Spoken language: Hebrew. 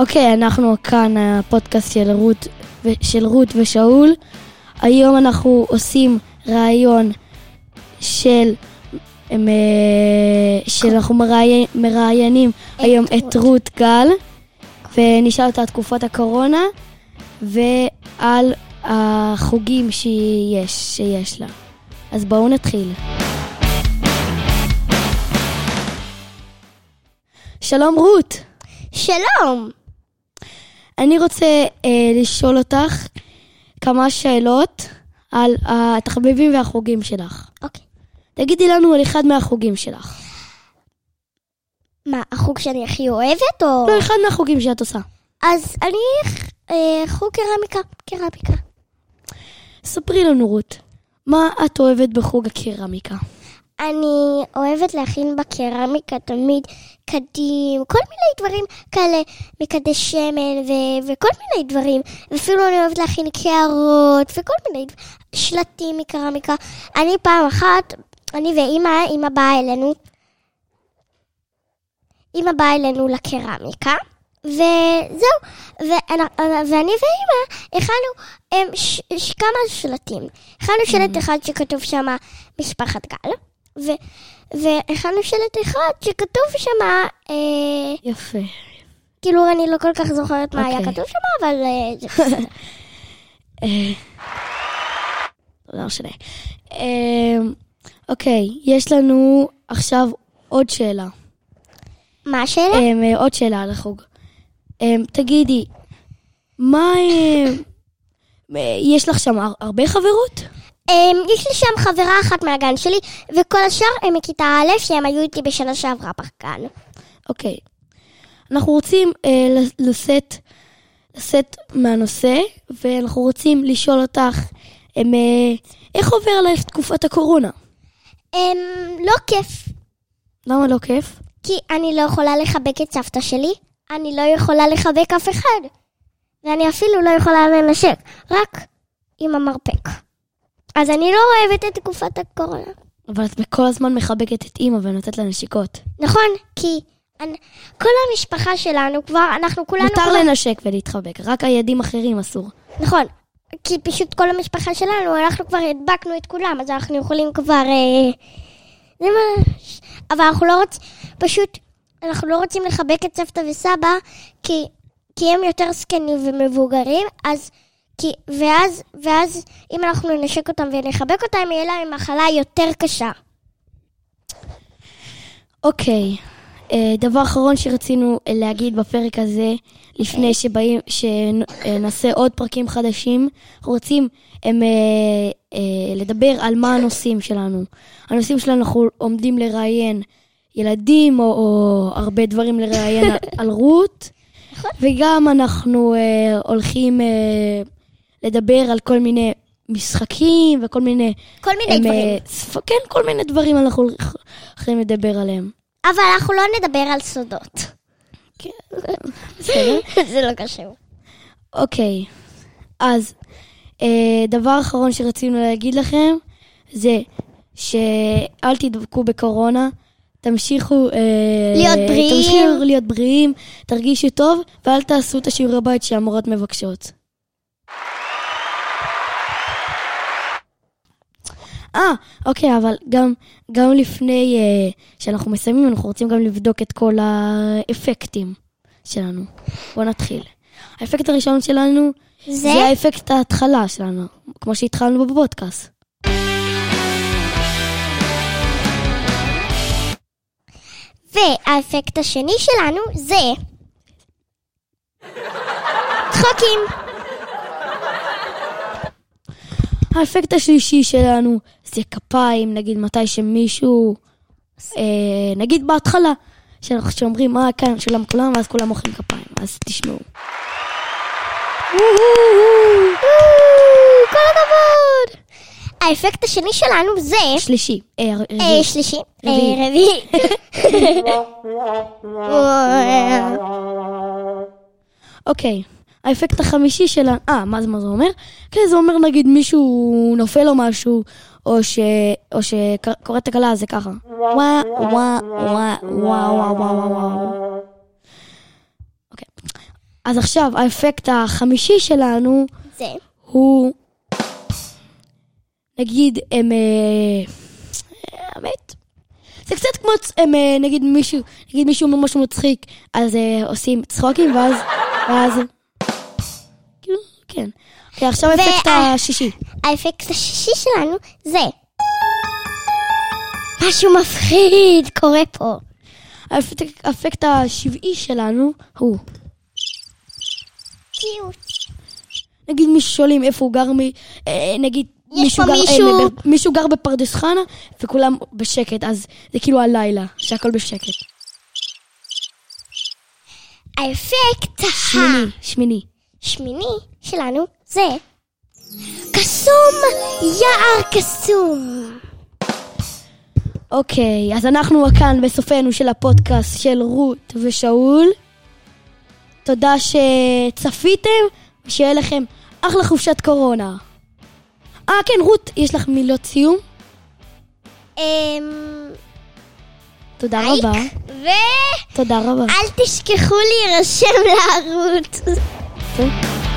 אוקיי, אנחנו כאן, הפודקאסט של רות, של רות ושאול. היום אנחנו עושים ראיון של... הם, אה, שאנחנו מראיין, מראיינים היום את רות גל, ונשאל אותה על תקופת הקורונה ועל החוגים שיש, שיש לה. אז בואו נתחיל. שלום רות. שלום. אני רוצה אה, לשאול אותך כמה שאלות על התחביבים והחוגים שלך. אוקיי. תגידי לנו על אחד מהחוגים שלך. מה, החוג שאני הכי אוהבת, או... לא, אחד מהחוגים שאת עושה. אז אני אה, חוג קרמיקה, קרמיקה. ספרי לנו, רות, מה את אוהבת בחוג הקרמיקה? אני אוהבת להכין בקרמיקה תמיד קדים, כל מיני דברים כאלה, מקדי שמן ו- וכל מיני דברים. ואפילו אני אוהבת להכין קערות וכל מיני שלטים מקרמיקה. אני פעם אחת, אני ואימא, אימא באה אלינו, אימא באה אלינו לקרמיקה. וזהו, ואני, ואני ואימא הכנו ש, ש, כמה שלטים. הכנו שלט אחד שכתוב שם משפחת גל, והכנו שלט אחד שכתוב שם... אה, יפה. כאילו, אני לא כל כך זוכרת מה היה אוקיי. כתוב שם, אבל אה. אה, לא משנה. אה, אוקיי, יש לנו עכשיו עוד שאלה. מה השאלה? אה, עוד שאלה על החוג. אה, תגידי, מה... יש לך שם הר- הרבה חברות? אמ, יש לי שם חברה אחת מהגן שלי, וכל השאר הם מכיתה א', שהם היו איתי בשנה שעברה בגן. אוקיי. אנחנו רוצים אה, לשאת, לשאת מהנושא, ואנחנו רוצים לשאול אותך, הם, אה, איך עובר עלייך תקופת הקורונה? אמ, לא כיף, למה לא כיף? כי אני לא יכולה לחבק את סבתא שלי, אני לא יכולה לחבק אף אחד, ואני אפילו לא יכולה לנשק, רק עם המרפק. אז אני לא אוהבת את תקופת הקורונה. אבל את כל הזמן מחבקת את אימא ונותנת לה נשיקות. נכון, כי אני, כל המשפחה שלנו כבר, אנחנו כולנו... מותר כבר- לנשק ולהתחבק, רק הילדים אחרים אסור. נכון, כי פשוט כל המשפחה שלנו, אנחנו כבר הדבקנו את כולם, אז אנחנו יכולים כבר... אה, זה מה... אבל אנחנו לא רוצים, פשוט, אנחנו לא רוצים לחבק את סבתא וסבא, כי, כי הם יותר זקנים ומבוגרים, אז... כי, ואז, ואז אם אנחנו ננשק אותם ונחבק אותם, יהיה להם מחלה יותר קשה. אוקיי, אה, דבר אחרון שרצינו אה, להגיד בפרק הזה, לפני שבאים, שנעשה עוד פרקים חדשים, אנחנו רוצים הם, אה, לדבר על מה הנושאים שלנו. הנושאים שלנו, אנחנו עומדים לראיין ילדים, או, או הרבה דברים לראיין על, על רות, וגם אנחנו הולכים לדבר על כל מיני משחקים וכל מיני... כל מיני הם, דברים. אה, צפ... כן, כל מיני דברים אנחנו הולכים לדבר עליהם. אבל אנחנו לא נדבר על סודות. כן. זה לא קשור. אוקיי, אז אה, דבר אחרון שרצינו להגיד לכם זה שאל תדבקו בקורונה, תמשיכו אה, להיות בריאים. תמשיכו להיות בריאים, תרגישו טוב, ואל תעשו את השיעורי בית שהמורות מבקשות. אה, אוקיי, אבל גם, גם לפני אה, שאנחנו מסיימים, אנחנו רוצים גם לבדוק את כל האפקטים שלנו. בואו נתחיל. האפקט הראשון שלנו זה? זה האפקט ההתחלה שלנו, כמו שהתחלנו בפודקאסט. והאפקט השני שלנו זה... צחוקים. האפקט השלישי שלנו זה כפיים, נגיד מתי שמישהו, אה, נגיד בהתחלה, שאנחנו שאומרים, אה, כאן שלום כולם, ואז כולם מוחאים כפיים, אז תשמעו. כל הכבוד. האפקט השני שלנו זה... שלישי, אה, אה, רביעי. שלישי. רביעי. אה, רביעי. אוקיי, האפקט החמישי שלנו, אה, מה זה, מה זה אומר? כן, זה אומר נגיד מישהו נופל או משהו, או, ש... או שקורית תקלה, זה ככה. וואה, וואה, וואה, וואו, וואו, וואו, וואו. אוקיי. אז עכשיו, האפקט החמישי שלנו זה. הוא, נגיד, הם... אה, האמת, זה קצת כמו, הם, אה, נגיד מישהו, נגיד מישהו אומר משהו מצחיק, אז אה, עושים צחוקים, ואז, ואז, כן. אוקיי, עכשיו האפקט וה- השישי. האפקט השישי שלנו זה... משהו מפחיד קורה פה. האפקט, האפקט השבעי שלנו הוא, קיוט. נגיד מישהו שואלים איפה הוא גר, מ, אה, נגיד יש מישהו גר, מישהו- אה, ב- מישהו גר בפרדס חנה, וכולם בשקט, אז זה כאילו הלילה, שהכל בשקט. האפקט שמיני, שמיני. השמיני שלנו זה... קסום! יער קסום! אוקיי, אז אנחנו כאן בסופנו של הפודקאסט של רות ושאול. תודה שצפיתם, ושיהיה לכם אחלה חופשת קורונה. אה, כן, רות, יש לך מילות סיום? אמ... תודה לייק, רבה. ואל תודה רבה. תשכחו להירשם לערוץ. 嗯